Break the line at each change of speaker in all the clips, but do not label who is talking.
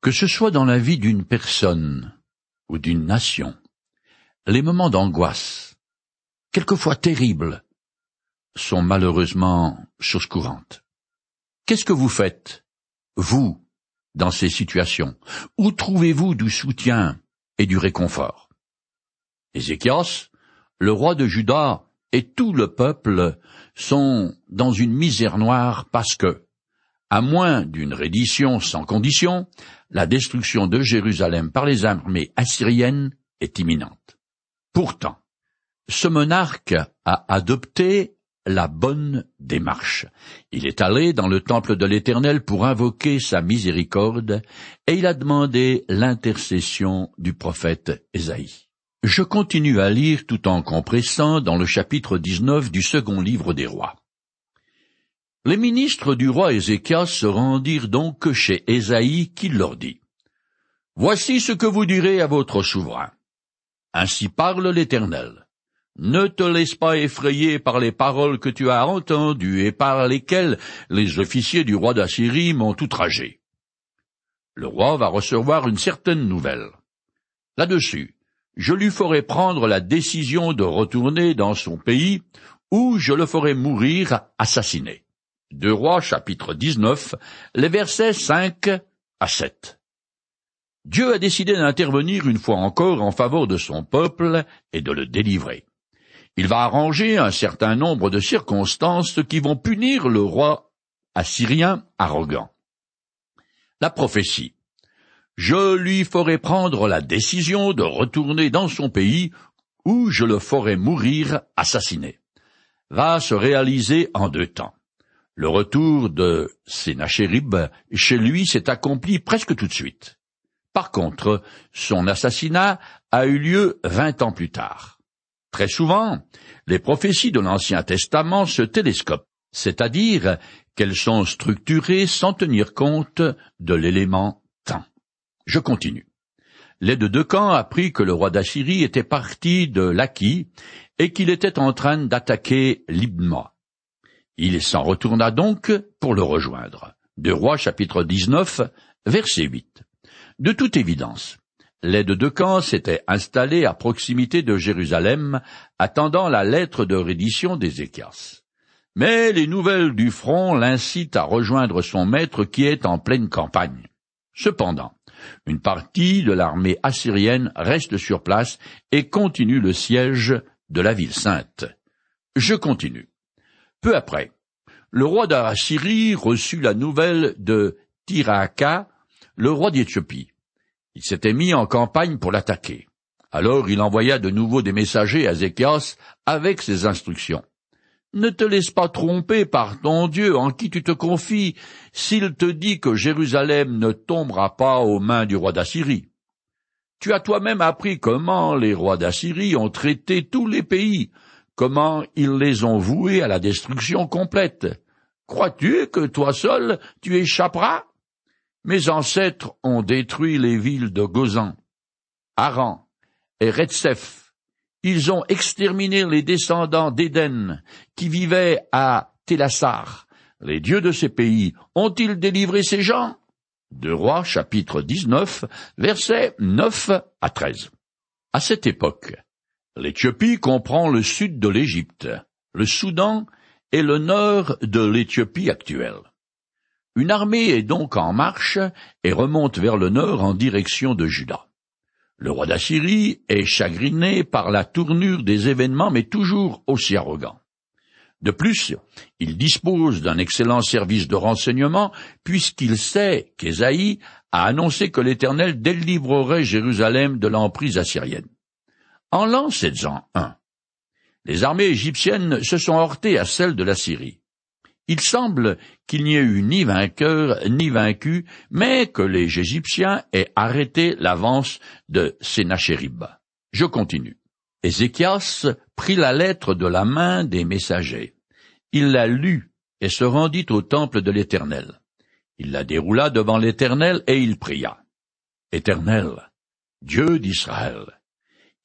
Que ce soit dans la vie d'une personne ou d'une nation, les moments d'angoisse, quelquefois terribles, sont malheureusement chose courante. Qu'est-ce que vous faites, vous, dans ces situations? Où trouvez-vous du soutien et du réconfort? Ézéchias, le roi de Juda et tout le peuple sont dans une misère noire parce que, à moins d'une reddition sans condition, la destruction de Jérusalem par les armées assyriennes est imminente. Pourtant, ce monarque a adopté la bonne démarche. Il est allé dans le temple de l'Éternel pour invoquer sa miséricorde, et il a demandé l'intercession du prophète Ésaïe. Je continue à lire tout en compressant dans le chapitre 19 du second livre des rois. Les ministres du roi Ézéchias se rendirent donc chez Ésaïe qui leur dit. Voici ce que vous direz à votre souverain. Ainsi parle l'Éternel. Ne te laisse pas effrayer par les paroles que tu as entendues et par lesquelles les officiers du roi d'Assyrie m'ont outragé. Le roi va recevoir une certaine nouvelle. Là-dessus, je lui ferai prendre la décision de retourner dans son pays, ou je le ferai mourir assassiné. Rois chapitre 19, les versets 5 à 7. Dieu a décidé d'intervenir une fois encore en faveur de son peuple et de le délivrer. Il va arranger un certain nombre de circonstances qui vont punir le roi assyrien arrogant. La prophétie. Je lui ferai prendre la décision de retourner dans son pays où je le ferai mourir assassiné. Va se réaliser en deux temps. Le retour de Sénachérib chez lui s'est accompli presque tout de suite. Par contre, son assassinat a eu lieu vingt ans plus tard. Très souvent, les prophéties de l'Ancien Testament se télescopent, c'est-à-dire qu'elles sont structurées sans tenir compte de l'élément temps. Je continue. L'aide de Camp apprit que le roi d'Assyrie était parti de Laki et qu'il était en train d'attaquer Libma. Il s'en retourna donc pour le rejoindre. De Roi chapitre 19, verset 8. De toute évidence, L'aide de camp s'était installée à proximité de Jérusalem, attendant la lettre de reddition d'Ézéchias. Mais les nouvelles du front l'incitent à rejoindre son maître qui est en pleine campagne. Cependant, une partie de l'armée assyrienne reste sur place et continue le siège de la ville sainte. Je continue. Peu après, le roi d'Assyrie reçut la nouvelle de Tiraka, le roi d'Éthiopie. Il s'était mis en campagne pour l'attaquer. Alors il envoya de nouveau des messagers à Zéchias avec ses instructions. Ne te laisse pas tromper par ton Dieu en qui tu te confies, s'il te dit que Jérusalem ne tombera pas aux mains du roi d'Assyrie. Tu as toi-même appris comment les rois d'Assyrie ont traité tous les pays, comment ils les ont voués à la destruction complète? Crois-tu que toi seul tu échapperas? Mes ancêtres ont détruit les villes de Gozan, Aran et Retsef. Ils ont exterminé les descendants d'Éden qui vivaient à Télassar. Les dieux de ces pays ont-ils délivré ces gens? De Rois chapitre 19 versets 9 à 13. À cette époque, l'Éthiopie comprend le sud de l'Égypte, le Soudan et le nord de l'Éthiopie actuelle. Une armée est donc en marche et remonte vers le nord en direction de Juda. Le roi d'Assyrie est chagriné par la tournure des événements, mais toujours aussi arrogant. De plus, il dispose d'un excellent service de renseignement, puisqu'il sait qu'Ésaïe a annoncé que l'Éternel délivrerait Jérusalem de l'emprise assyrienne. En l'an 701, les armées égyptiennes se sont heurtées à celles de la Syrie. Il semble qu'il n'y ait eu ni vainqueur ni vaincu, mais que les Égyptiens aient arrêté l'avance de Sénachérib. Je continue. Ézéchias prit la lettre de la main des messagers. Il la lut et se rendit au temple de l'Éternel. Il la déroula devant l'Éternel et il pria. Éternel, Dieu d'Israël,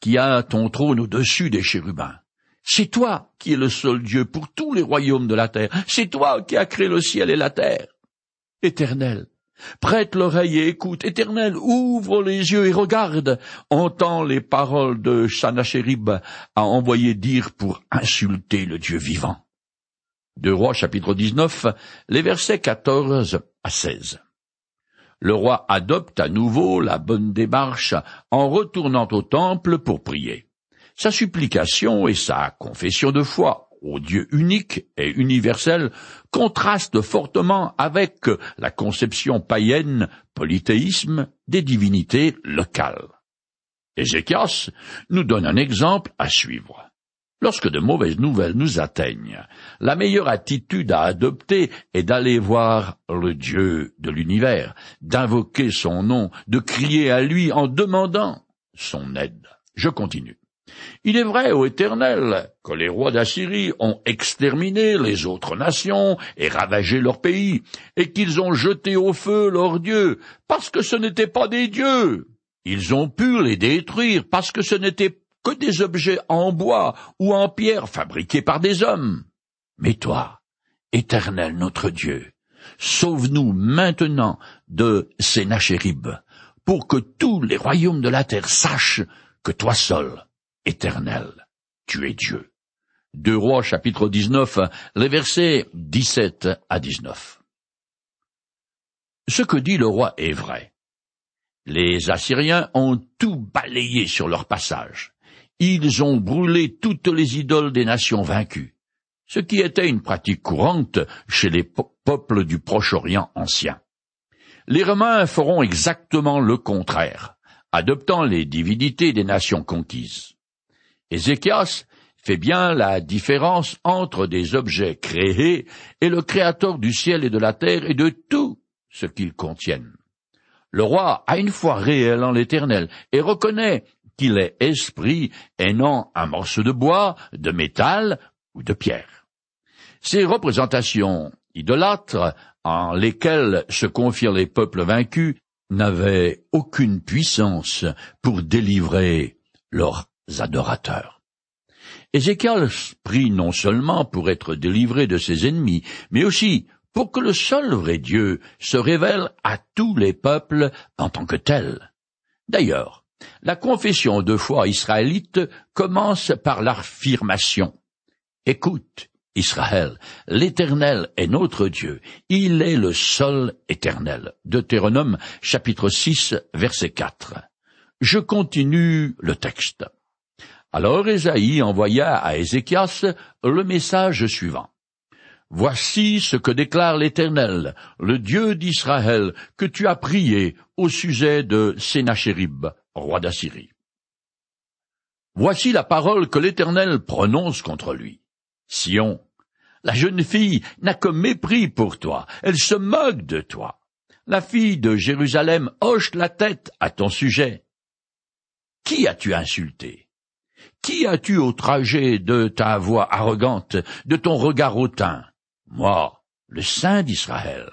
qui a ton trône au-dessus des chérubins, c'est toi qui es le seul Dieu pour tous les royaumes de la terre. C'est toi qui as créé le ciel et la terre. Éternel, Prête l'oreille et écoute. Éternel, ouvre les yeux et regarde. Entends les paroles de Sanachérib à envoyer dire pour insulter le Dieu vivant. De chapitre 19, les versets 14 à 16. Le roi adopte à nouveau la bonne démarche en retournant au temple pour prier. Sa supplication et sa confession de foi au Dieu unique et universel contraste fortement avec la conception païenne, polythéisme, des divinités locales. Ézéchias nous donne un exemple à suivre. Lorsque de mauvaises nouvelles nous atteignent, la meilleure attitude à adopter est d'aller voir le Dieu de l'univers, d'invoquer son nom, de crier à lui en demandant son aide. Je continue. Il est vrai, ô Éternel, que les rois d'Assyrie ont exterminé les autres nations et ravagé leur pays, et qu'ils ont jeté au feu leurs dieux, parce que ce n'étaient pas des dieux. Ils ont pu les détruire parce que ce n'étaient que des objets en bois ou en pierre fabriqués par des hommes. Mais toi, Éternel notre Dieu, sauve-nous maintenant de Sénachérib, pour que tous les royaumes de la terre sachent que toi seul, éternel, tu es Dieu. Deux Rois chapitre 19, les versets 17 à 19. Ce que dit le roi est vrai. Les Assyriens ont tout balayé sur leur passage. Ils ont brûlé toutes les idoles des nations vaincues, ce qui était une pratique courante chez les peuples du Proche-Orient ancien. Les Romains feront exactement le contraire, adoptant les divinités des nations conquises. Ézéchias fait bien la différence entre des objets créés et le Créateur du ciel et de la terre et de tout ce qu'ils contiennent. Le roi a une foi réelle en l'Éternel et reconnaît qu'il est esprit et non un morceau de bois, de métal ou de pierre. Ces représentations idolâtres en lesquelles se confient les peuples vaincus n'avaient aucune puissance pour délivrer leurs adorateurs. Ézéchiel prie non seulement pour être délivré de ses ennemis, mais aussi pour que le seul vrai Dieu se révèle à tous les peuples en tant que tel. D'ailleurs, la confession de foi israélite commence par l'affirmation. Écoute, Israël, l'Éternel est notre Dieu, il est le seul éternel. Deutéronome chapitre 6 verset 4. Je continue le texte. Alors Ésaïe envoya à Ézéchias le message suivant. Voici ce que déclare l'Éternel, le Dieu d'Israël, que tu as prié au sujet de Sénachérib, roi d'Assyrie. Voici la parole que l'Éternel prononce contre lui. Sion, la jeune fille n'a que mépris pour toi, elle se moque de toi. La fille de Jérusalem hoche la tête à ton sujet. Qui as-tu insulté? Qui as-tu outragé de ta voix arrogante, de ton regard hautain? Moi, le Saint d'Israël.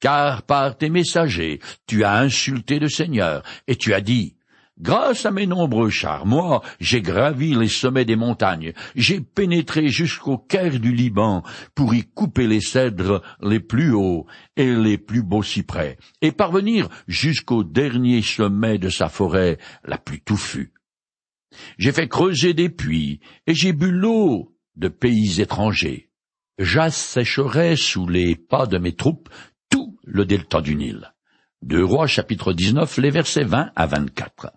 Car par tes messagers, tu as insulté le Seigneur, et tu as dit, Grâce à mes nombreux chars, moi, j'ai gravi les sommets des montagnes, j'ai pénétré jusqu'au caire du Liban pour y couper les cèdres les plus hauts et les plus beaux cyprès, et parvenir jusqu'au dernier sommet de sa forêt la plus touffue. J'ai fait creuser des puits, et j'ai bu l'eau de pays étrangers. J'assécherai sous les pas de mes troupes le delta du Nil. Deux Rois chapitre 19, les versets 20 à 24.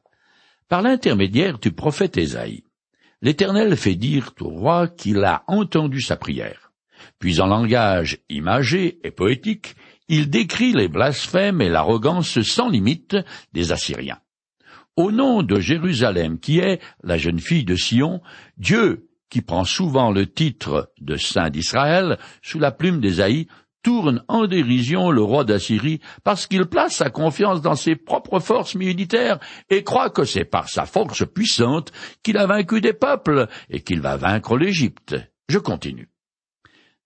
Par l'intermédiaire du prophète Ésaïe, l'Éternel fait dire au roi qu'il a entendu sa prière. Puis en langage imagé et poétique, il décrit les blasphèmes et l'arrogance sans limite des Assyriens. Au nom de Jérusalem, qui est la jeune fille de Sion, Dieu, qui prend souvent le titre de Saint d'Israël, sous la plume d'Ésaïe, tourne en dérision le roi d'Assyrie parce qu'il place sa confiance dans ses propres forces militaires et croit que c'est par sa force puissante qu'il a vaincu des peuples et qu'il va vaincre l'Égypte. Je continue.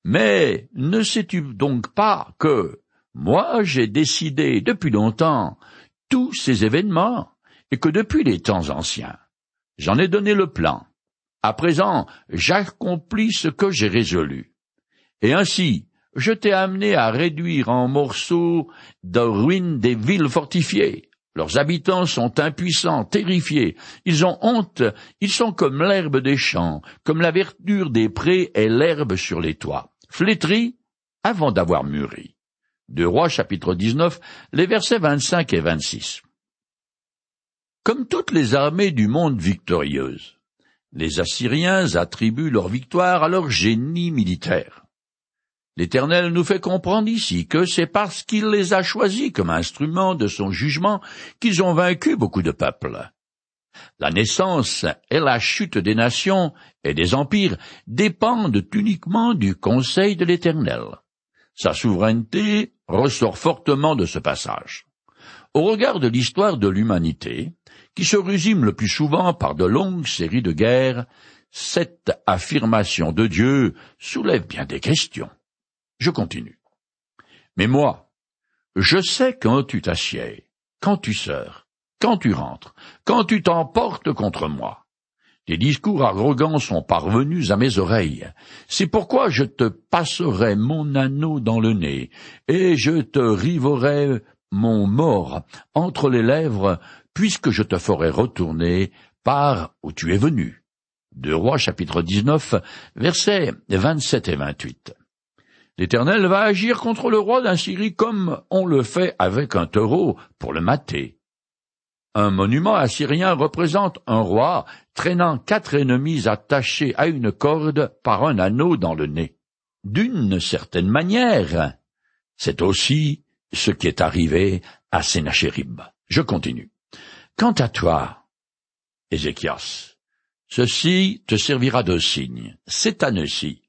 Mais ne sais-tu donc pas que moi j'ai décidé depuis longtemps tous ces événements et que depuis les temps anciens, j'en ai donné le plan. À présent, j'accomplis ce que j'ai résolu. Et ainsi, je t'ai amené à réduire en morceaux de ruines des villes fortifiées. Leurs habitants sont impuissants, terrifiés. Ils ont honte. Ils sont comme l'herbe des champs, comme la verdure des prés et l'herbe sur les toits, flétris avant d'avoir mûri. Deux Rois chapitre 19, les versets 25 et 26. Comme toutes les armées du monde victorieuses, les Assyriens attribuent leur victoire à leur génie militaire. L'Éternel nous fait comprendre ici que c'est parce qu'il les a choisis comme instruments de son jugement qu'ils ont vaincu beaucoup de peuples. La naissance et la chute des nations et des empires dépendent uniquement du conseil de l'Éternel. Sa souveraineté ressort fortement de ce passage. Au regard de l'histoire de l'humanité, qui se résume le plus souvent par de longues séries de guerres, cette affirmation de Dieu soulève bien des questions. Je continue. Mais moi, je sais quand tu t'assieds, quand tu sors, quand tu rentres, quand tu t'emportes contre moi. Tes discours arrogants sont parvenus à mes oreilles. C'est pourquoi je te passerai mon anneau dans le nez, et je te riverai mon mort entre les lèvres, puisque je te ferai retourner par où tu es venu. Deux Rois chapitre 19, versets 27 et 28. L'Éternel va agir contre le roi d'Assyrie comme on le fait avec un taureau pour le mater. Un monument assyrien représente un roi traînant quatre ennemis attachés à une corde par un anneau dans le nez. D'une certaine manière, c'est aussi ce qui est arrivé à Sénachérib. Je continue. Quant à toi, Ézéchias, ceci te servira de signe. Cette année-ci,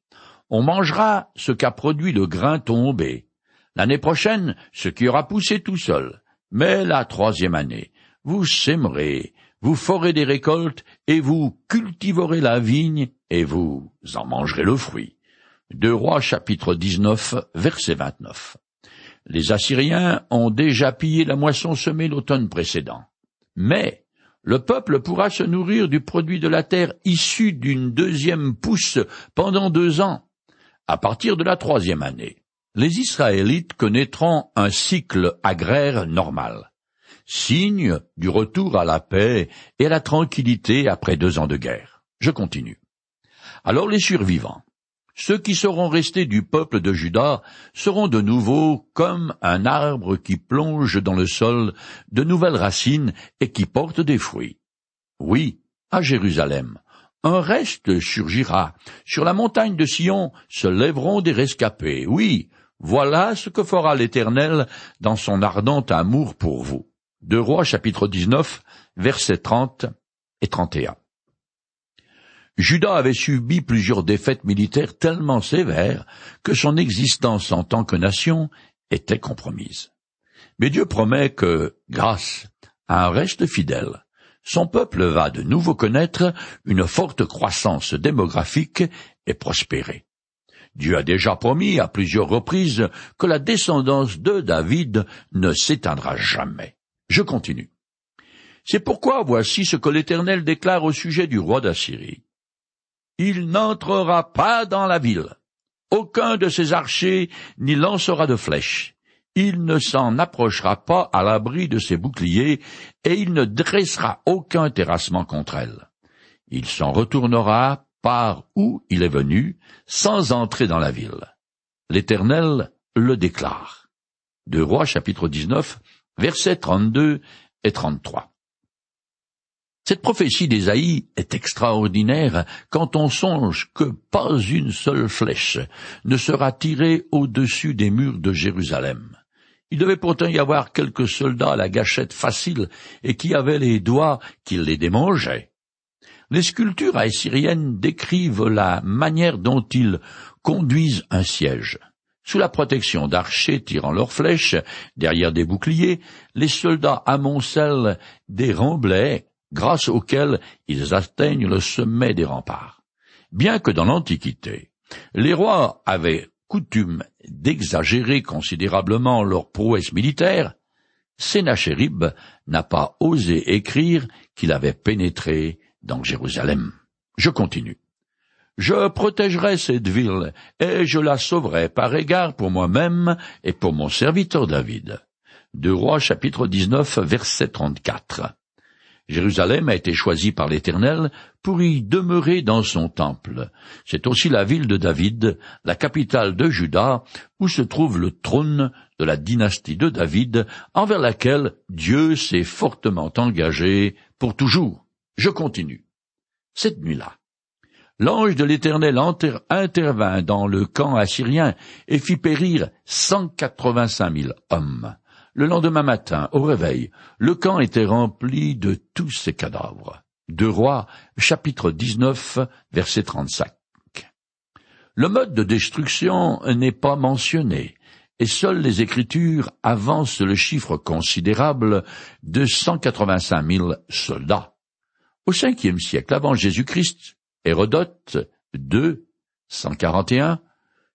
on mangera ce qu'a produit le grain tombé. L'année prochaine, ce qui aura poussé tout seul. Mais la troisième année, vous sèmerez, vous ferez des récoltes, et vous cultiverez la vigne, et vous en mangerez le fruit. Deux Rois chapitre 19 verset 29. Les Assyriens ont déjà pillé la moisson semée l'automne précédent. Mais le peuple pourra se nourrir du produit de la terre issu d'une deuxième pousse pendant deux ans. À partir de la troisième année, les Israélites connaîtront un cycle agraire normal, signe du retour à la paix et à la tranquillité après deux ans de guerre. Je continue. Alors les survivants, ceux qui seront restés du peuple de Juda seront de nouveau comme un arbre qui plonge dans le sol de nouvelles racines et qui porte des fruits. Oui, à Jérusalem, un reste surgira. Sur la montagne de Sion se lèveront des rescapés. Oui, voilà ce que fera l'Éternel dans son ardent amour pour vous. Deux Rois chapitre 19, versets 30 et 31. Judas avait subi plusieurs défaites militaires tellement sévères que son existence en tant que nation était compromise. Mais Dieu promet que, grâce à un reste fidèle, son peuple va de nouveau connaître une forte croissance démographique et prospérer. Dieu a déjà promis à plusieurs reprises que la descendance de David ne s'éteindra jamais. Je continue. C'est pourquoi voici ce que l'Éternel déclare au sujet du roi d'Assyrie il n'entrera pas dans la ville. Aucun de ses archers n'y lancera de flèches. Il ne s'en approchera pas à l'abri de ses boucliers, et il ne dressera aucun terrassement contre elle. Il s'en retournera par où il est venu, sans entrer dans la ville. L'Éternel le déclare. De Rois chapitre 19, versets 32 et 33. Cette prophétie d'Ésaïe est extraordinaire quand on songe que pas une seule flèche ne sera tirée au-dessus des murs de Jérusalem. Il devait pourtant y avoir quelques soldats à la gâchette facile et qui avaient les doigts qui les démangeaient. Les sculptures assyriennes décrivent la manière dont ils conduisent un siège. Sous la protection d'archers tirant leurs flèches, derrière des boucliers, les soldats amoncellent des remblais grâce auxquels ils atteignent le sommet des remparts. Bien que dans l'Antiquité, les rois avaient coutume d'exagérer considérablement leur prouesse militaire, Sénachérib n'a pas osé écrire qu'il avait pénétré dans Jérusalem. Je continue. Je protégerai cette ville, et je la sauverai par égard pour moi-même et pour mon serviteur David. Deux Rois chapitre 19 verset 34. Jérusalem a été choisie par l'Éternel pour y demeurer dans son temple. C'est aussi la ville de David, la capitale de Juda, où se trouve le trône de la dynastie de David, envers laquelle Dieu s'est fortement engagé pour toujours. Je continue. Cette nuit-là, l'ange de l'Éternel intervint dans le camp assyrien et fit périr cent quatre-vingt-cinq mille hommes. Le lendemain matin, au réveil, le camp était rempli de tous ces cadavres. Deux rois, chapitre 19, verset 35. Le mode de destruction n'est pas mentionné, et seules les Écritures avancent le chiffre considérable de cent quatre-vingt-cinq mille soldats. Au cinquième siècle avant Jésus-Christ, Hérodote, 2, 141,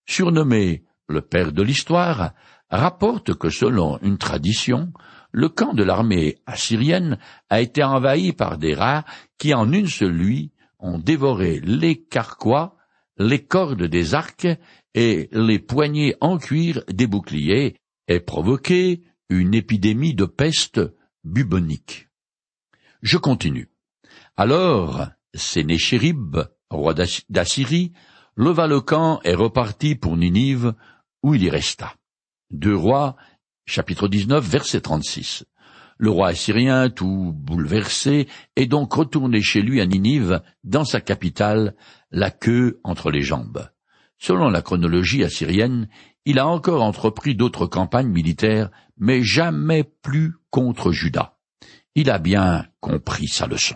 surnommé le père de l'histoire, rapporte que selon une tradition, le camp de l'armée assyrienne a été envahi par des rats qui en une seule nuit ont dévoré les carquois, les cordes des arcs et les poignées en cuir des boucliers et provoqué une épidémie de peste bubonique. Je continue. Alors, Sénéchérib, roi d'Assyrie, leva le camp et repartit pour Ninive, où il y resta. Deux rois, chapitre 19, verset 36. Le roi assyrien, tout bouleversé, est donc retourné chez lui à Ninive, dans sa capitale, la queue entre les jambes. Selon la chronologie assyrienne, il a encore entrepris d'autres campagnes militaires, mais jamais plus contre Juda. Il a bien compris sa leçon.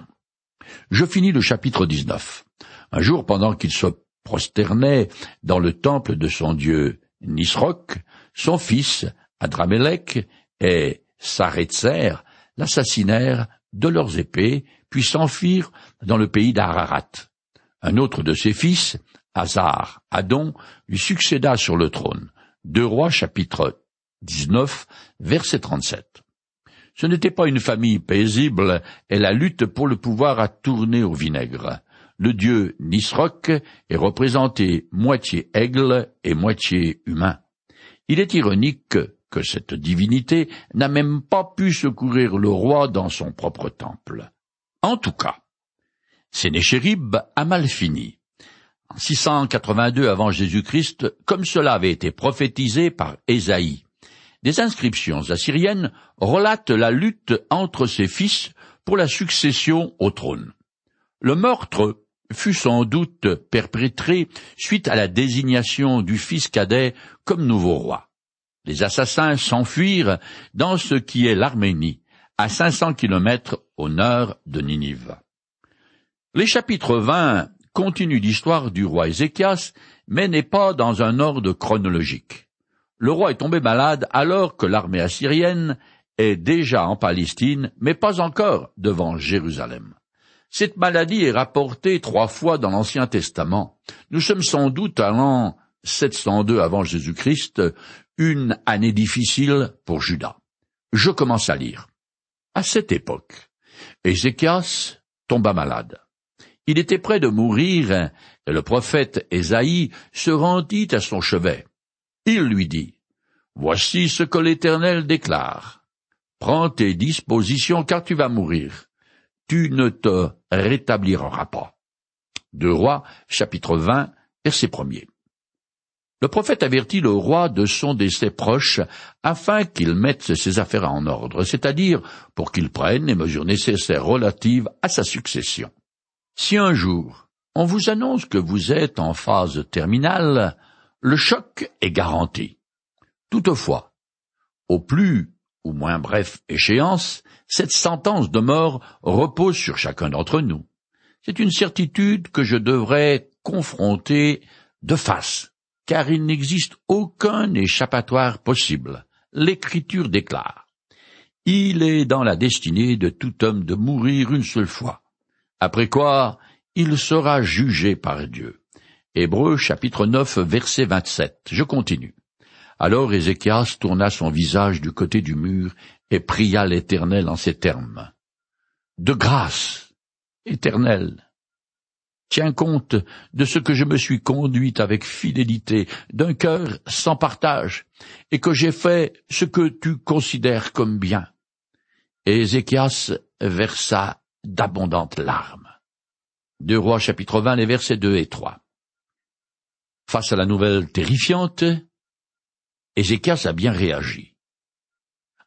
Je finis le chapitre 19. Un jour, pendant qu'il se prosternait dans le temple de son dieu Nisroch, son fils, Adramélec, et Saretzer l'assassinèrent de leurs épées, puis s'enfuirent dans le pays d'Ararat. Un autre de ses fils, Hazar Adon, lui succéda sur le trône. Deux rois chapitre 19, verset 37. Ce n'était pas une famille paisible, et la lutte pour le pouvoir a tourné au vinaigre. Le dieu Nisroch est représenté moitié aigle et moitié humain. Il est ironique que cette divinité n'a même pas pu secourir le roi dans son propre temple. En tout cas, Sénéchérib a mal fini. En 682 avant Jésus-Christ, comme cela avait été prophétisé par Ésaïe, des inscriptions assyriennes relatent la lutte entre ses fils pour la succession au trône. Le meurtre fut sans doute perpétré suite à la désignation du fils cadet comme nouveau roi. Les assassins s'enfuirent dans ce qui est l'Arménie, à 500 kilomètres au nord de Ninive. Les chapitres 20 continuent l'histoire du roi Ézéchias, mais n'est pas dans un ordre chronologique. Le roi est tombé malade alors que l'armée assyrienne est déjà en Palestine, mais pas encore devant Jérusalem. Cette maladie est rapportée trois fois dans l'Ancien Testament. Nous sommes sans doute à l'an 702 avant Jésus-Christ, une année difficile pour Judas. Je commence à lire. À cette époque, Ézéchias tomba malade. Il était près de mourir, et le prophète Ésaïe se rendit à son chevet. Il lui dit, Voici ce que l'Éternel déclare. Prends tes dispositions car tu vas mourir tu ne te rétabliras pas. Deux Rois, chapitre 20, verset premier. Le prophète avertit le roi de son décès proche afin qu'il mette ses affaires en ordre, c'est-à-dire pour qu'il prenne les mesures nécessaires relatives à sa succession. Si un jour on vous annonce que vous êtes en phase terminale, le choc est garanti. Toutefois, au plus ou moins bref échéance, cette sentence de mort repose sur chacun d'entre nous. C'est une certitude que je devrais confronter de face, car il n'existe aucun échappatoire possible. L'Écriture déclare Il est dans la destinée de tout homme de mourir une seule fois, après quoi il sera jugé par Dieu. Hébreux chapitre 9 verset 27. Je continue. Alors Ézéchias tourna son visage du côté du mur et pria l'Éternel en ces termes. De grâce, Éternel, Tiens compte de ce que je me suis conduite avec fidélité, d'un cœur sans partage, et que j'ai fait ce que tu considères comme bien. Et Ézéchias versa d'abondantes larmes. Deux Rois chapitre 20, les versets 2 et 3. Face à la nouvelle terrifiante, Ézéchias a bien réagi.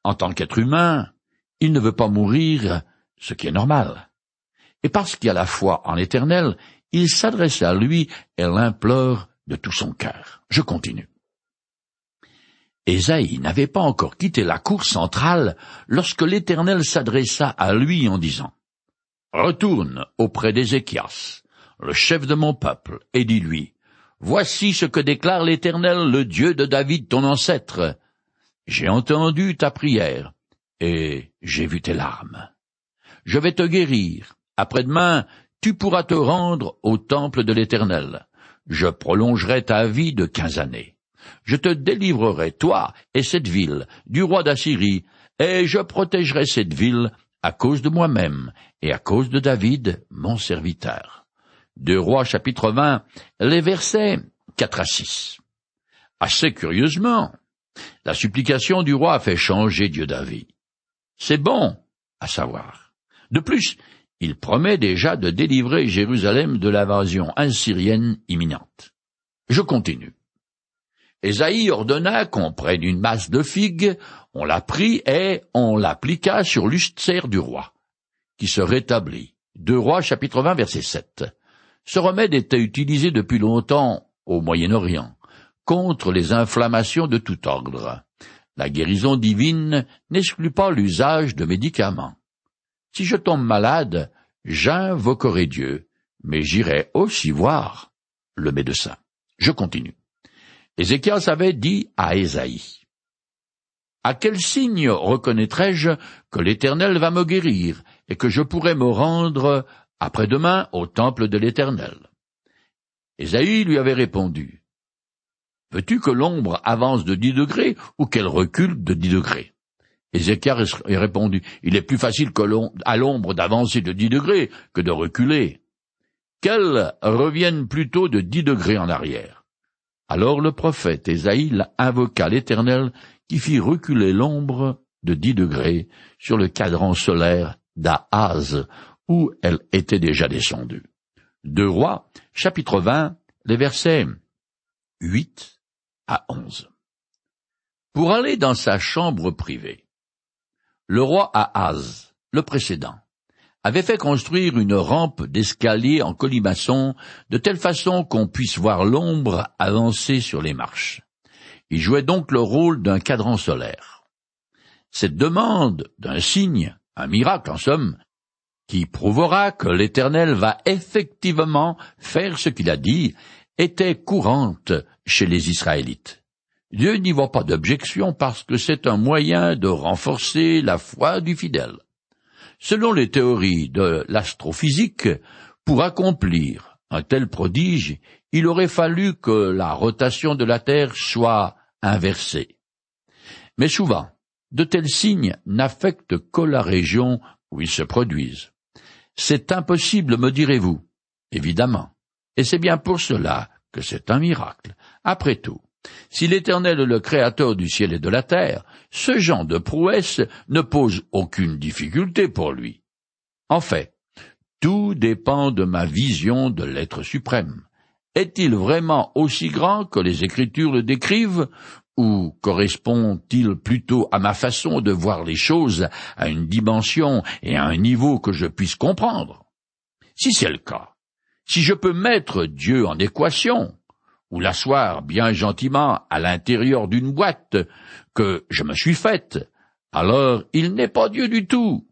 En tant qu'être humain, il ne veut pas mourir, ce qui est normal. Et parce qu'il a la foi en l'Éternel, il s'adresse à lui et l'implore de tout son cœur. Je continue. Ésaïe n'avait pas encore quitté la cour centrale lorsque l'Éternel s'adressa à lui en disant Retourne auprès d'Ézéchias, le chef de mon peuple, et dis-lui Voici ce que déclare l'Éternel, le Dieu de David ton ancêtre. J'ai entendu ta prière, et j'ai vu tes larmes. Je vais te guérir. Après-demain, tu pourras te rendre au temple de l'Éternel. Je prolongerai ta vie de quinze années. Je te délivrerai, toi et cette ville, du roi d'Assyrie, et je protégerai cette ville à cause de moi-même et à cause de David, mon serviteur. Deux Rois chapitre 20, les versets 4 à 6. Assez curieusement, la supplication du roi a fait changer Dieu d'avis. C'est bon à savoir. De plus, il promet déjà de délivrer Jérusalem de l'invasion assyrienne imminente. Je continue. Ésaïe ordonna qu'on prenne une masse de figues, on la prit et on l'appliqua sur l'ustère du roi, qui se rétablit. Deux rois chapitre 20 verset 7. Ce remède était utilisé depuis longtemps au Moyen-Orient, contre les inflammations de tout ordre. La guérison divine n'exclut pas l'usage de médicaments. Si je tombe malade, j'invoquerai Dieu, mais j'irai aussi voir le médecin. Je continue. Ézéchias avait dit à Ésaïe, À quel signe reconnaîtrai-je que l'Éternel va me guérir et que je pourrai me rendre après-demain au temple de l'Éternel Ésaïe lui avait répondu, Veux-tu que l'ombre avance de dix degrés ou qu'elle recule de dix degrés? Ézéchias a répondu, il est plus facile à l'ombre d'avancer de dix degrés que de reculer. Qu'elle revienne plutôt de dix degrés en arrière. Alors le prophète Ésaïe invoqua l'Éternel qui fit reculer l'ombre de dix degrés sur le cadran solaire d'Ahaz, où elle était déjà descendue. Deux rois, chapitre 20, les versets 8 à 11. Pour aller dans sa chambre privée, le roi Ahaz, le précédent, avait fait construire une rampe d'escalier en colimaçon de telle façon qu'on puisse voir l'ombre avancer sur les marches. Il jouait donc le rôle d'un cadran solaire. Cette demande d'un signe, un miracle en somme, qui prouvera que l'Éternel va effectivement faire ce qu'il a dit, était courante chez les Israélites. Dieu n'y voit pas d'objection parce que c'est un moyen de renforcer la foi du fidèle. Selon les théories de l'astrophysique, pour accomplir un tel prodige, il aurait fallu que la rotation de la Terre soit inversée. Mais souvent, de tels signes n'affectent que la région où ils se produisent. C'est impossible, me direz-vous. Évidemment. Et c'est bien pour cela que c'est un miracle. Après tout, si l'Éternel est le créateur du ciel et de la terre, ce genre de prouesse ne pose aucune difficulté pour lui. En fait, tout dépend de ma vision de l'être suprême. Est-il vraiment aussi grand que les Écritures le décrivent, ou correspond-il plutôt à ma façon de voir les choses à une dimension et à un niveau que je puisse comprendre? Si c'est le cas, si je peux mettre Dieu en équation, ou l'asseoir bien gentiment à l'intérieur d'une boîte que je me suis faite, alors il n'est pas Dieu du tout.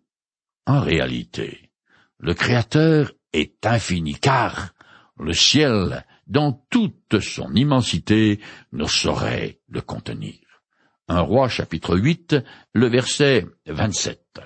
En réalité, le Créateur est infini, car le ciel, dans toute son immensité, ne saurait le contenir. Un roi chapitre 8, le verset 27.